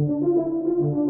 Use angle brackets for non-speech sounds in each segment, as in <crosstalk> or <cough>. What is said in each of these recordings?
Another edition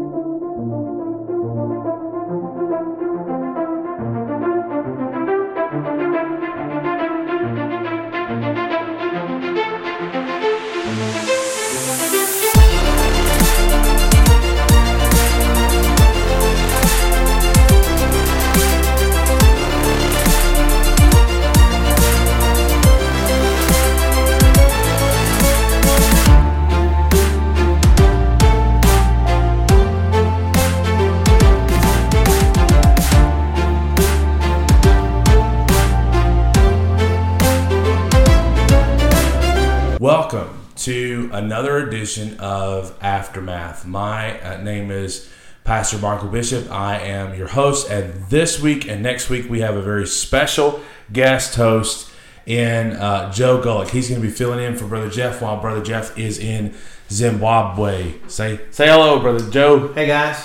of Aftermath. My uh, name is Pastor Michael Bishop. I am your host, and this week and next week we have a very special guest host in uh, Joe Gullick. He's going to be filling in for Brother Jeff while Brother Jeff is in Zimbabwe. Say say hello, Brother Joe. Hey guys,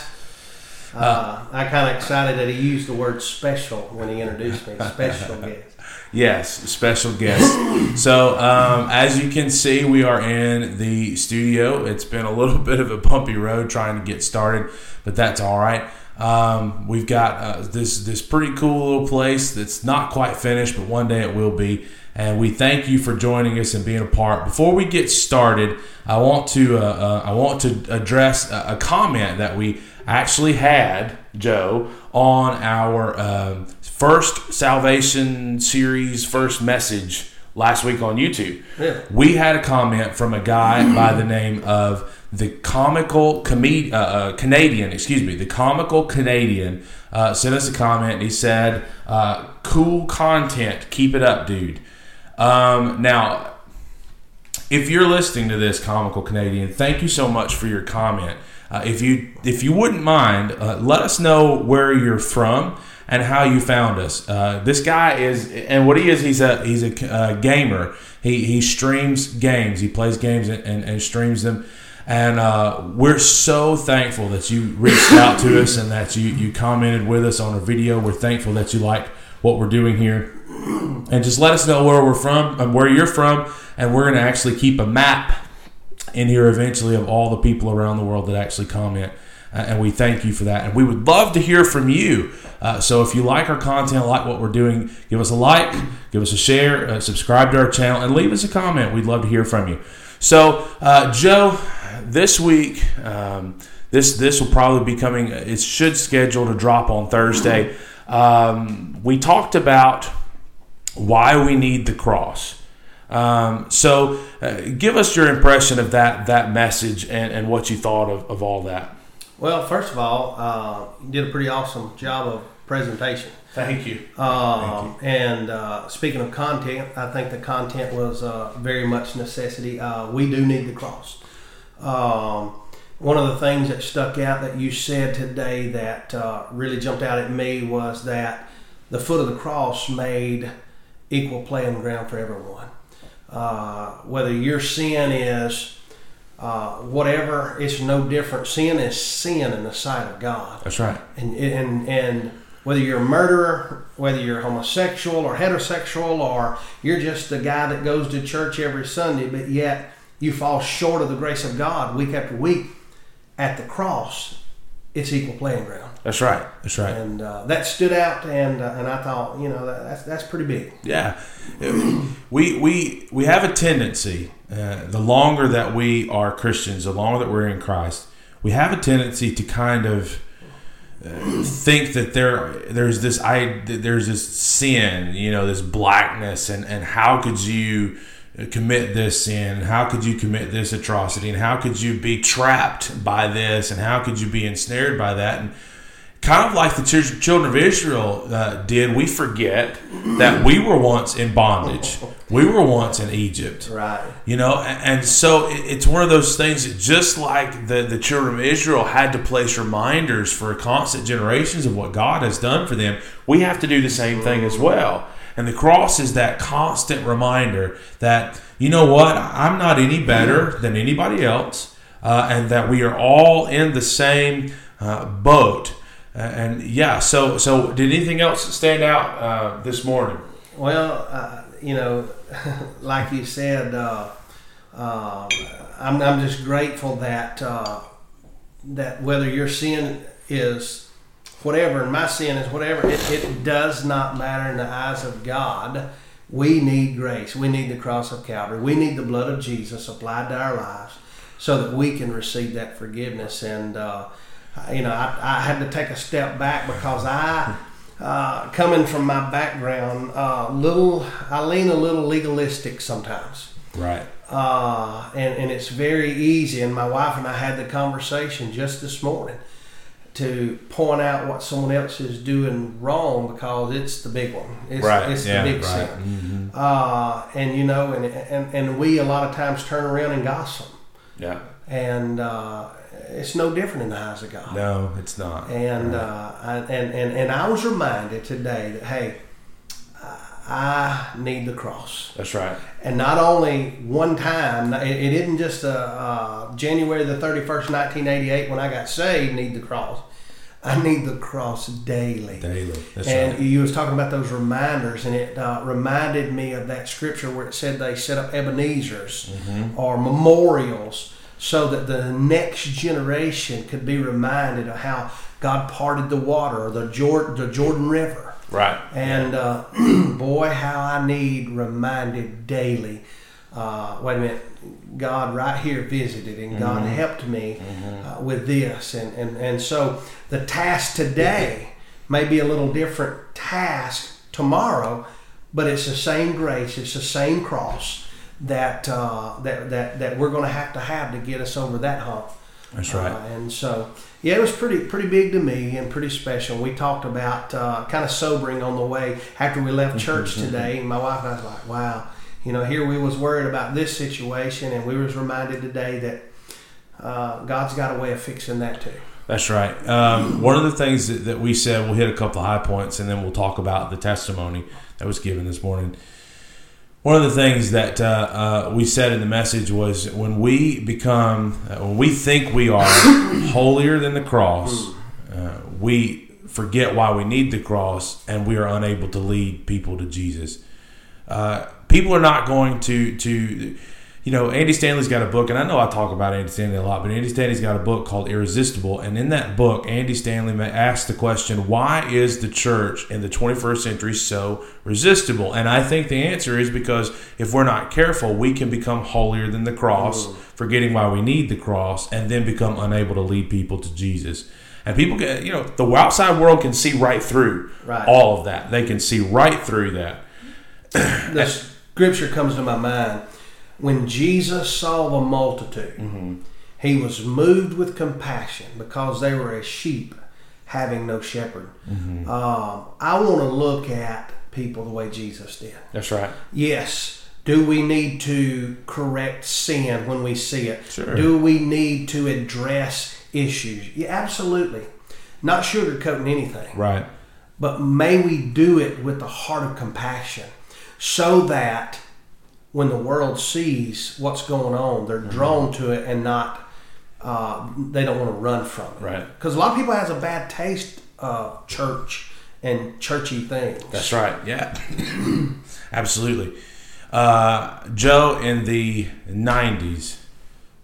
uh, I kind of excited that he used the word special when he introduced me. Special <laughs> guest. Yes, special guest. <gasps> so, um, as you can see, we are in the studio. It's been a little <laughs> bit of a bumpy road trying to get started, but that's all right. Um, we've got uh, this this pretty cool little place that's not quite finished, but one day it will be. And we thank you for joining us and being a part. Before we get started, I want to uh, uh, I want to address a, a comment that we actually had Joe on our um, first salvation series, first message last week on YouTube. Yeah. We had a comment from a guy <clears throat> by the name of the comical comed- uh, uh, Canadian, excuse me, the comical Canadian uh, sent us a comment. And he said, uh, "Cool content, keep it up, dude." Um, now, if you're listening to this comical Canadian, thank you so much for your comment. Uh, if you if you wouldn't mind, uh, let us know where you're from and how you found us. Uh, this guy is, and what he is, he's a he's a uh, gamer. He he streams games. He plays games and, and, and streams them. And uh, we're so thankful that you reached out to us and that you you commented with us on a video. We're thankful that you like what we're doing here. And just let us know where we're from and where you're from, and we're going to actually keep a map in here eventually of all the people around the world that actually comment. Uh, and we thank you for that. And we would love to hear from you. Uh, so if you like our content, like what we're doing, give us a like, give us a share, uh, subscribe to our channel, and leave us a comment. We'd love to hear from you. So, uh, Joe, this week, um, this this will probably be coming. It should schedule to drop on Thursday. Um, we talked about why we need the cross. Um, so, uh, give us your impression of that that message and, and what you thought of, of all that. Well, first of all, uh, you did a pretty awesome job of presentation. Thank you. Um, And uh, speaking of content, I think the content was uh, very much necessity. Uh, we do need the cross. Um, one of the things that stuck out that you said today that uh, really jumped out at me was that the foot of the cross made equal playing ground for everyone. Uh, whether your sin is uh, whatever, it's no different. Sin is sin in the sight of God That's right. and and and whether you're a murderer, whether you're homosexual or heterosexual, or you're just the guy that goes to church every Sunday, but yet you fall short of the grace of God week after week, at the cross, it's equal playing ground, That's right. That's right. and uh, that stood out. And uh, and I thought, you know, that, that's that's pretty big. Yeah, we we we have a tendency. Uh, the longer that we are Christians, the longer that we're in Christ, we have a tendency to kind of uh, think that there there's this I there's this sin, you know, this blackness, and and how could you commit this sin? How could you commit this atrocity? And how could you be trapped by this? And how could you be ensnared by that? And kind of like the children of Israel uh, did, we forget that we were once in bondage. We were once in Egypt. Right. You know, and so it's one of those things that just like the, the children of Israel had to place reminders for constant generations of what God has done for them, we have to do the same thing as well. And the cross is that constant reminder that, you know what, I'm not any better than anybody else, uh, and that we are all in the same uh, boat. Uh, and yeah, so so did anything else stand out uh, this morning? Well, uh, you know, <laughs> like you said, uh, um I'm, I'm just grateful that that whether your sin is whatever and my sin is whatever, it, it does not matter in the eyes of God. We need grace. We need the cross of Calvary. We need the blood of Jesus applied to our lives so that we can receive that forgiveness. And, uh, you know, I, I, had to take a step back because I, uh, coming from my background, uh, little, I lean a little legalistic sometimes. Right. Uh, and, and it's very easy. And my wife and I had the conversation just this morning to point out what someone else is doing wrong because it's the big one. It's, right. it's yeah, the big right. sin. Mm-hmm. Uh, and you know, and, and and we a lot of times turn around and gossip, Yeah. and uh, it's no different in the eyes of God. No, it's not. And Right. uh, I, and and and I was reminded today that hey, I need the cross. That's right. And not only one time, it, it isn't just uh, uh, January the 31st, 1988, when I got saved, need the cross. I need the cross daily. Daily. That's and right. you was talking about those reminders, and it uh, reminded me of that scripture where it said they set up Ebenezer's Mm-hmm. or memorials so that the next generation could be reminded of how God parted the water or the Jordan, the Jordan River. Right. And uh, <clears throat> boy, how I need reminded daily. Uh, wait a minute, God right here visited, and God Mm-hmm. helped me uh, with this, and, and and so the task today may be a little different task tomorrow, but it's the same grace, it's the same cross that uh, that that that we're going to have to have to get us over that hump. That's right. Uh, and so, yeah, it was pretty pretty big to me and pretty special. We talked about uh, kind of sobering on the way after we left church today. My wife and I was like, "Wow, you know, here we was worried about this situation, and we was reminded today that uh, God's got a way of fixing that too." That's right. Um, one of the things that, that we said, we'll hit a couple of high points and then we'll talk about the testimony that was given this morning. One of the things that uh, uh, we said in the message was when we become, uh, when we think we are <coughs> holier than the cross, uh, we forget why we need the cross and we are unable to lead people to Jesus. Uh, people are not going to to you know Andy Stanley's got a book and I know I talk about Andy Stanley a lot but Andy Stanley's got a book called Irresistible and in that book Andy Stanley asks the question why is the church in the 21st century so resistible? And I think the answer is because if we're not careful we can become holier than the cross mm. forgetting why we need the cross and then become unable to lead people to Jesus. And people get you know the outside world can see right through Right. all of that. They can see right through that. The scripture comes to my mind when Jesus saw the multitude, Mm-hmm. he was moved with compassion because they were as sheep having no shepherd. Mm-hmm. Um, I want to look at people the way Jesus did. That's right. Yes. Do we need to correct sin when we see it? Sure. Do we need to address issues? Yeah, absolutely. Not sugarcoating anything Right. but may we do it with the heart of compassion so that when the world sees what's going on they're drawn to it and not uh, they don't want to run from it Right. because a lot of people has a bad taste of church and churchy things That's right. Yeah. <coughs> Absolutely. Uh, Joe, in the 90s,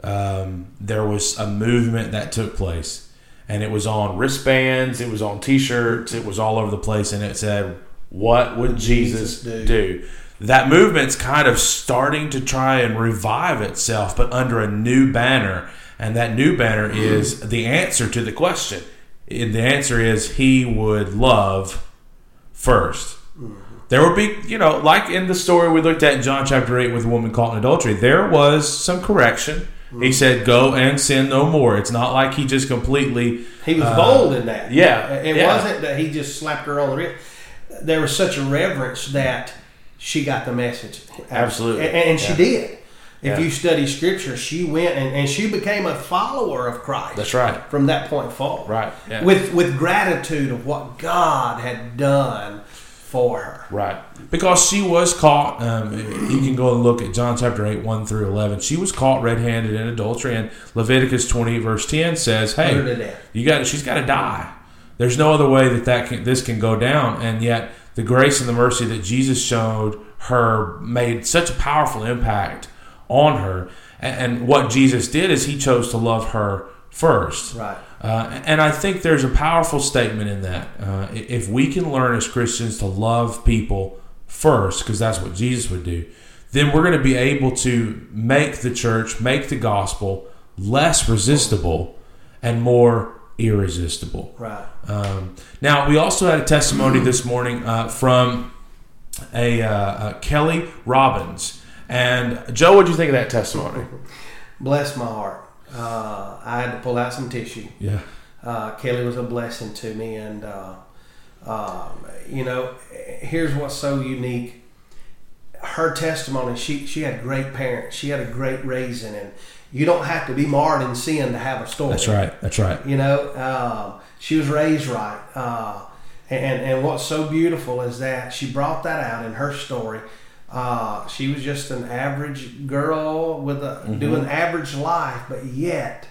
um, there was a movement that took place. And it was on wristbands, it was on t shirts, it was all over the place. And it said, What would Jesus, Jesus do? do? That movement's kind of starting to try and revive itself, but under a new banner. And that new banner is the answer to the question. And the answer is He would love first. There would be, you know, like in the story we looked at in John chapter 8 with the woman caught in adultery, there was some correction. He said, Go and sin no more. It's not like he just completely. he was uh, bold in that yeah, it yeah. wasn't that he just slapped her on the wrist there was such a reverence that she got the message Absolutely. and, and she Yeah. did if Yeah. you study scripture she went and, and she became a follower of christ That's right. from that point forward. Right. Yeah. With with gratitude of what God had done for her. Right. Because she was caught. Um, you can go and look at John chapter 8, 1 through 11. She was caught red handed in adultery. And Leviticus 20, verse 10 says, Hey, you got she's got to die. There's no other way that, that can, this can go down. And yet, the grace and the mercy that Jesus showed her made such a powerful impact on her. And, and what Jesus did is he chose to love her first. Right. Uh, and I think there's a powerful statement in that. Uh, if we can learn as Christians to love people first, because that's what Jesus would do, then we're going to be able to make the church, make the gospel less resistible and more irresistible. Right. Um, now, we also had a testimony this morning uh, from a uh, Kelly Robbins. And Joe, what do you think of that testimony? Bless my heart. Uh, I had to pull out some tissue. Yeah. Uh, Kelly was a blessing to me, and uh, um, you know, here's what's so unique. Her testimony. She she had great parents. She had a great raising, and you don't have to be marred in sin to have a story. That's right. That's right. You know, um, she was raised right. Uh, and, and what's so beautiful is that she brought that out in her story. Uh, she was just an average girl with a Mm-hmm. doing average life, but yet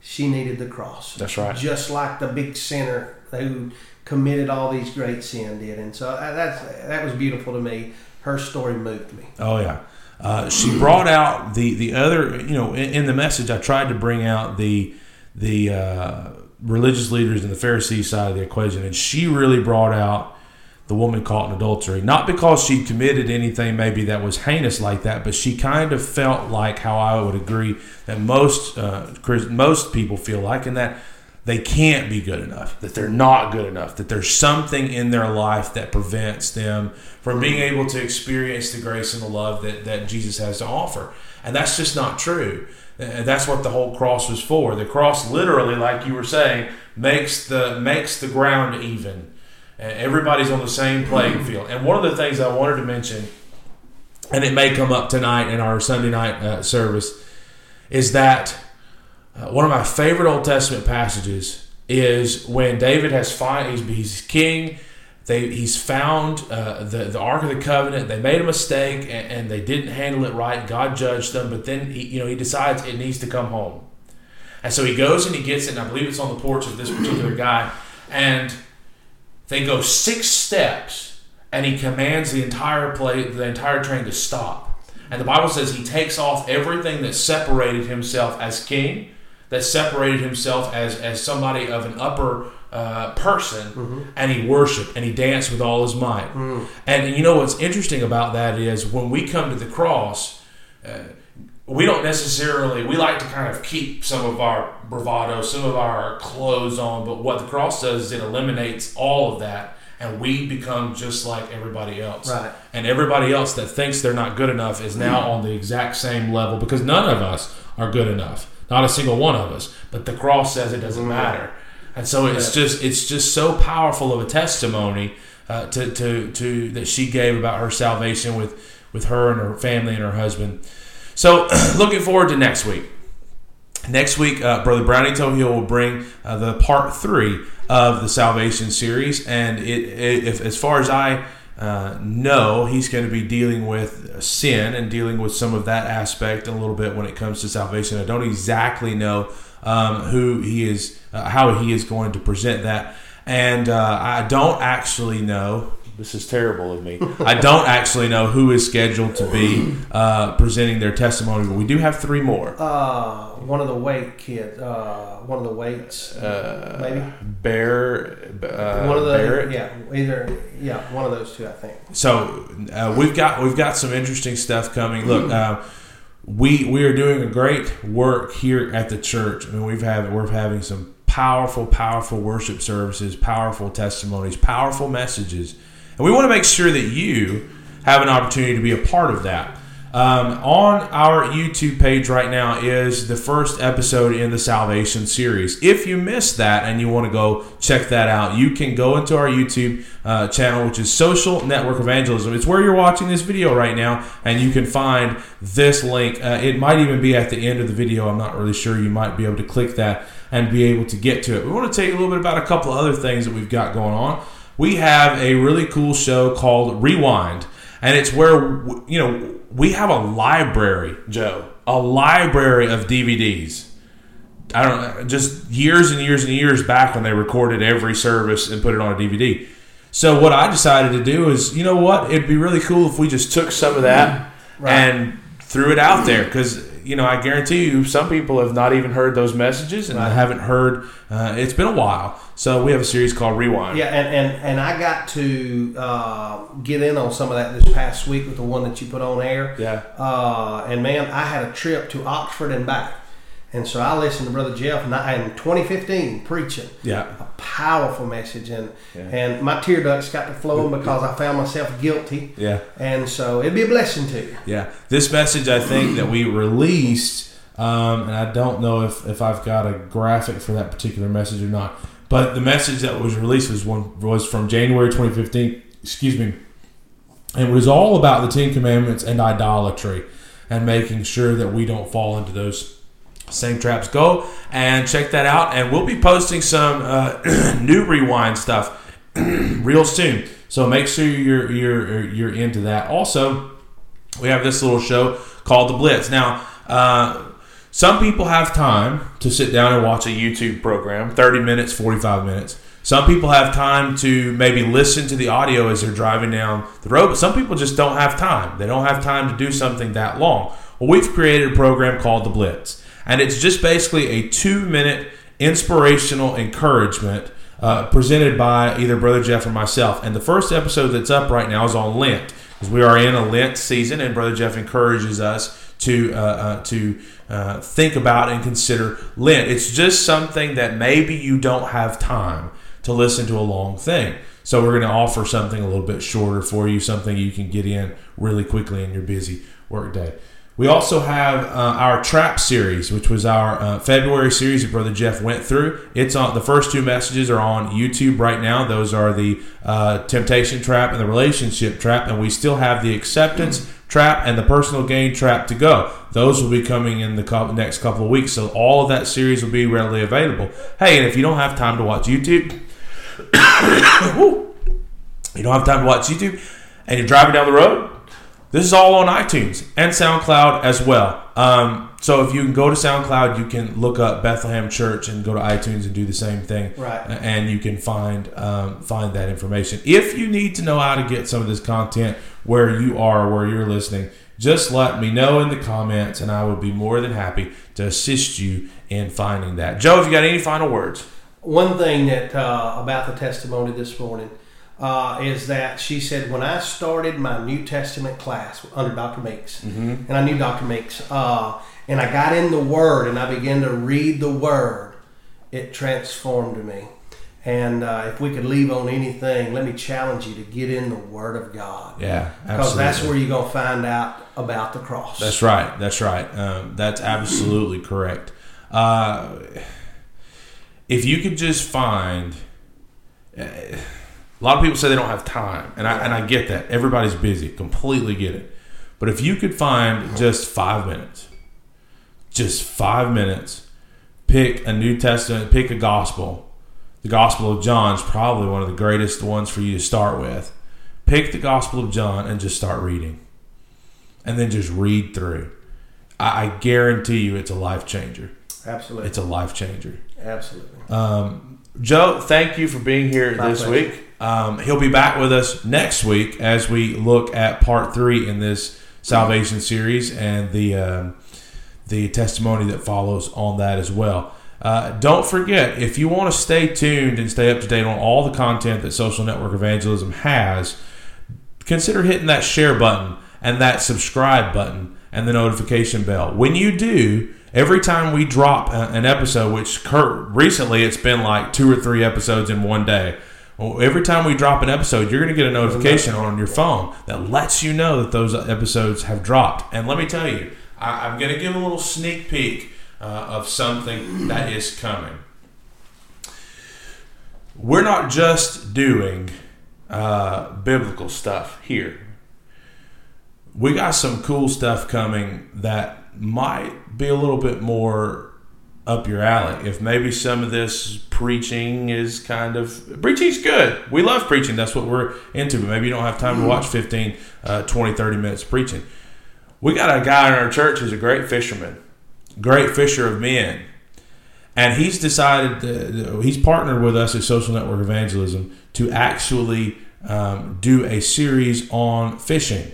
she needed the cross. That's right. Just like the big sinner who committed all these great sin did, and so uh, that's that was beautiful to me. Her story moved me. Oh yeah. Uh, she brought out the the other you know in, in the message I tried to bring out the the uh, religious leaders and the Pharisee side of the equation and she really brought out the woman caught in adultery. Not because she committed anything maybe that was heinous like that but she kind of felt like how I would agree that most uh, most people feel like and that they can't be good enough, that they're not good enough, that there's something in their life that prevents them from being able to experience the grace and the love that, that Jesus has to offer. And that's just not true. And that's what the whole cross was for. The cross literally, like you were saying, makes the makes the ground even. Everybody's on the same playing field. And one of the things I wanted to mention, and it may come up tonight in our Sunday night uh, service, is that uh, one of my favorite Old Testament passages is when David has find he's, he's king. They, he's found uh, the the Ark of the Covenant. They made a mistake and, and they didn't handle it right. God judged them, but then he you know he decides it needs to come home, and so he goes and he gets it. And I believe it's on the porch of this particular guy, and they go six steps, and he commands the entire play the entire train to stop. And the Bible says he takes off everything that separated himself as king that separated himself as, as somebody of an upper uh, person and he worshiped and he danced with all his might. And you know what's interesting about that is when we come to the cross, uh, we don't necessarily, we like to kind of keep some of our bravado, some of our clothes on, but what the cross does is it eliminates all of that and we become just like everybody else. Right. And everybody else that thinks they're not good enough is now on the exact same level because none of us are good enough. Not a single one of us. But the cross says it doesn't matter. And so it's just it's just so powerful of a testimony uh, to, to to that she gave about her salvation with with her and her family and her husband. So <clears throat> looking forward to next week. Next week, uh, Brother Brownie Tohill will bring uh, the part three of the salvation series, and it, it if, as far as I uh, know, he's going to be dealing with sin and dealing with some of that aspect a little bit when it comes to salvation. I don't exactly know um, who he is, uh, how he is going to present that, and uh, I don't actually know. This is terrible of me. I don't actually know who is scheduled to be uh, presenting their testimony, but we do have three more. Uh, one of the weight kids, uh, one of the weights, Uh, maybe Bear, uh, one of the Barrett. yeah, either yeah, one of those two, I think. So uh, we've got we've got some interesting stuff coming. Look, uh, we we are doing a great work here at the church. I mean, we've had we're having some powerful, powerful worship services, powerful testimonies, powerful messages, and we want to make sure that you have an opportunity to be a part of that. Um, on our YouTube page right now is the first episode in the Salvation series. If you missed that and you want to go check that out, you can go into our YouTube uh, channel, which is Social Network Evangelism. It's where you're watching this video right now, and you can find this link. Uh, it might even be at the end of the video. I'm not really sure. You might be able to click that and be able to get to it. We want to tell you a little bit about a couple of other things that we've got going on. We have a really cool show called Rewind, and it's where you know we have a library, Joe, a library of DVDs. I don't just years and years and years back when they recorded every service and put it on a DVD. So what I decided to do is, you know what, it'd be really cool if we just took some of that Right. and threw it out there because you know, I guarantee you, some people have not even heard those messages and Right. haven't heard. Uh, it's been a while, so we have a series called Rewind. Yeah, and, and, and I got to uh, get in on some of that this past week with the one that you put on air. Yeah. Uh, and man, I had a trip to Oxford and back. And so I listened to Brother Jeff in in 2015 preaching Yeah. a powerful message. And, Yeah. and my tear ducts got to flowing because I found myself guilty. Yeah. And so it'd be a blessing to you. Yeah, this message I think that we released, um, and I don't know if, if I've got a graphic for that particular message or not. But the message that was released was one was from January 2015. Excuse me, and it was all about the Ten Commandments and idolatry, and making sure that we don't fall into those same traps. Go and check that out, and we'll be posting some uh, <clears throat> new rewind stuff <clears throat> real soon. So make sure you're you're you're into that. Also we have this little show called The Blitz. Now, uh, some people have time to sit down and watch a YouTube program, 30 minutes, 45 minutes. Some people have time to maybe listen to the audio as they're driving down the road, but some people just don't have time. They don't have time to do something that long. Well, we've created a program called The Blitz, and it's just basically a two minute inspirational encouragement uh, presented by either Brother Jeff or myself. And the first episode that's up right now is on Lent because we are in a Lent season, and Brother Jeff encourages us to uh, uh, to uh, think about and consider Lent. It's just something that maybe you don't have time to listen to a long thing. So we're going to offer something a little bit shorter for you, something you can get in really quickly in your busy workday. We also have uh, our trap series, which was our uh, February series that Brother Jeff went through. It's on the first two messages are on YouTube right now. Those are the uh, temptation trap and the relationship trap, and we still have the acceptance trap and the personal gain trap to go. Those will be coming in the couple, next couple of weeks, so all of that series will be readily available. Hey, and if you don't have time to watch YouTube, <coughs> <coughs> you don't have time to watch YouTube, and you're driving down the road. This is all on iTunes and SoundCloud as well. Um, so if you can go to SoundCloud, you can look up Bethlehem Church and go to iTunes and do the same thing. Right. And you can find um, find that information. If you need to know how to get some of this content where you are, where you're listening, just let me know in the comments, and I would be more than happy to assist you in finding that. Joe, have you got any final words? One thing that uh, about the testimony this morning uh, is that she said when I started my New Testament class under Dr. Meeks, and I knew Dr. Meeks, uh, and I got in the Word and I began to read the Word, it transformed me. And uh, if we could leave on anything, let me challenge you to get in the Word of God. Yeah, Because that's where you're going to find out about the cross. That's right. That's right. Um, that's absolutely correct. Uh, if you could just find, uh, a lot of people say they don't have time, and I and I get that. Everybody's busy. Completely get it. But if you could find just five minutes, just five minutes, pick a New Testament, pick a gospel. The Gospel of John is probably one of the greatest ones for you to start with. Pick the Gospel of John and just start reading and then just read through. I, I guarantee you it's a life changer. Absolutely. It's a life changer. Absolutely. Um, Joe, thank you for being here My this pleasure. week. Um, he'll be back with us next week as we look at part three in this salvation series and the um, the testimony that follows on that as well. Uh, don't forget, if you want to stay tuned and stay up to date on all the content that Social Network Evangelism has, consider hitting that share button and that subscribe button and the notification bell. When you do, every time we drop an episode, which recently it's been like two or three episodes in one day. Well, every time we drop an episode, you're going to get a notification on your phone that lets you know that those episodes have dropped. And let me tell you, I- I'm going to give a little sneak peek uh, of something that is coming. We're not just doing uh, biblical stuff here. We got some cool stuff coming that might be a little bit more up your alley. If maybe some of this preaching is kind of preaching's good. We love preaching. That's what we're into. But maybe you don't have time to watch 15, uh, 20, 30 minutes of preaching. We got a guy in our church who's a great fisherman, great fisher of men. And he's decided, to, he's partnered with us at Social Network Evangelism to actually um, do a series on fishing.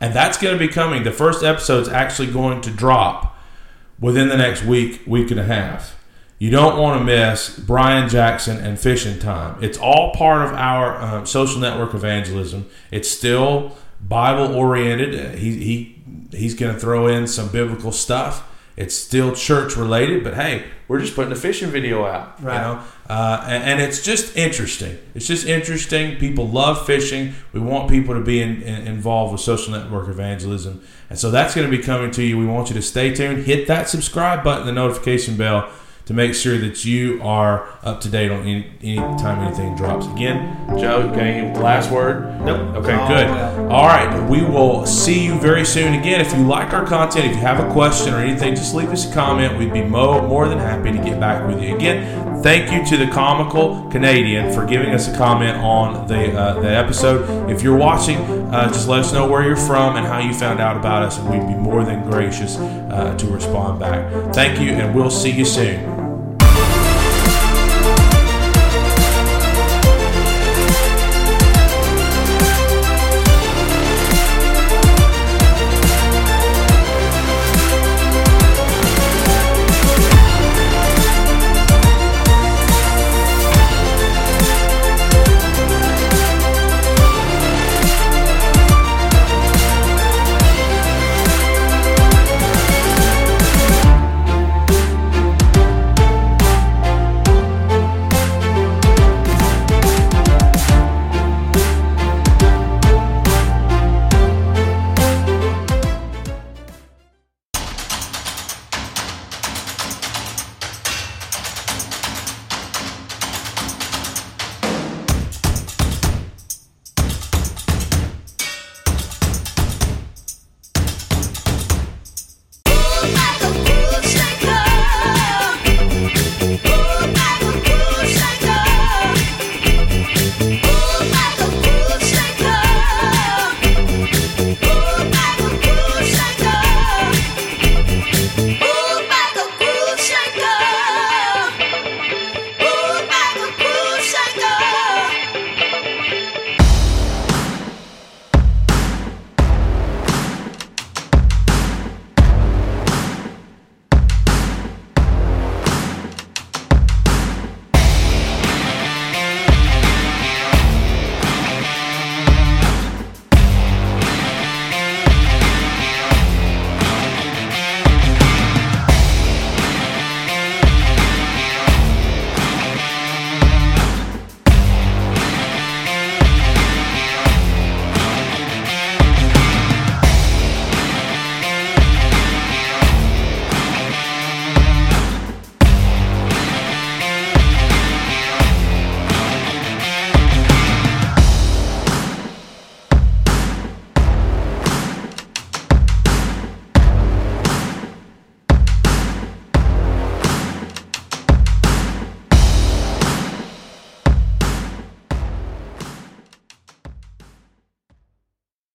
and that's going to be coming. The first episode's actually going to drop within the next week, week and a half. You don't want to miss Brian Jackson and Fishing Time. It's all part of our um, social network evangelism. It's still Bible oriented. He, he he's going to throw in some biblical stuff. It's still church related, but hey, we're just putting a fishing video out, Right. you know, uh, and, and it's just interesting. It's just interesting. People love fishing. We want people to be in, in- involved with social network evangelism, and so that's going to be coming to you. We want you to stay tuned. Hit that subscribe button, the notification bell, to make sure that you are up to date on any, any time anything drops. Again, Joe, got any last word? Nope. Okay, All good. well. All right, we will see you very soon. Again, if you like our content, if you have a question or anything, just leave us a comment. We'd be mo- more than happy to get back with you. Again, thank you to the comical Canadian for giving us a comment on the uh, the episode. If you're watching, uh, just let us know where you're from and how you found out about us, and we'd be more than gracious uh, to respond back. Thank you, and we'll see you soon.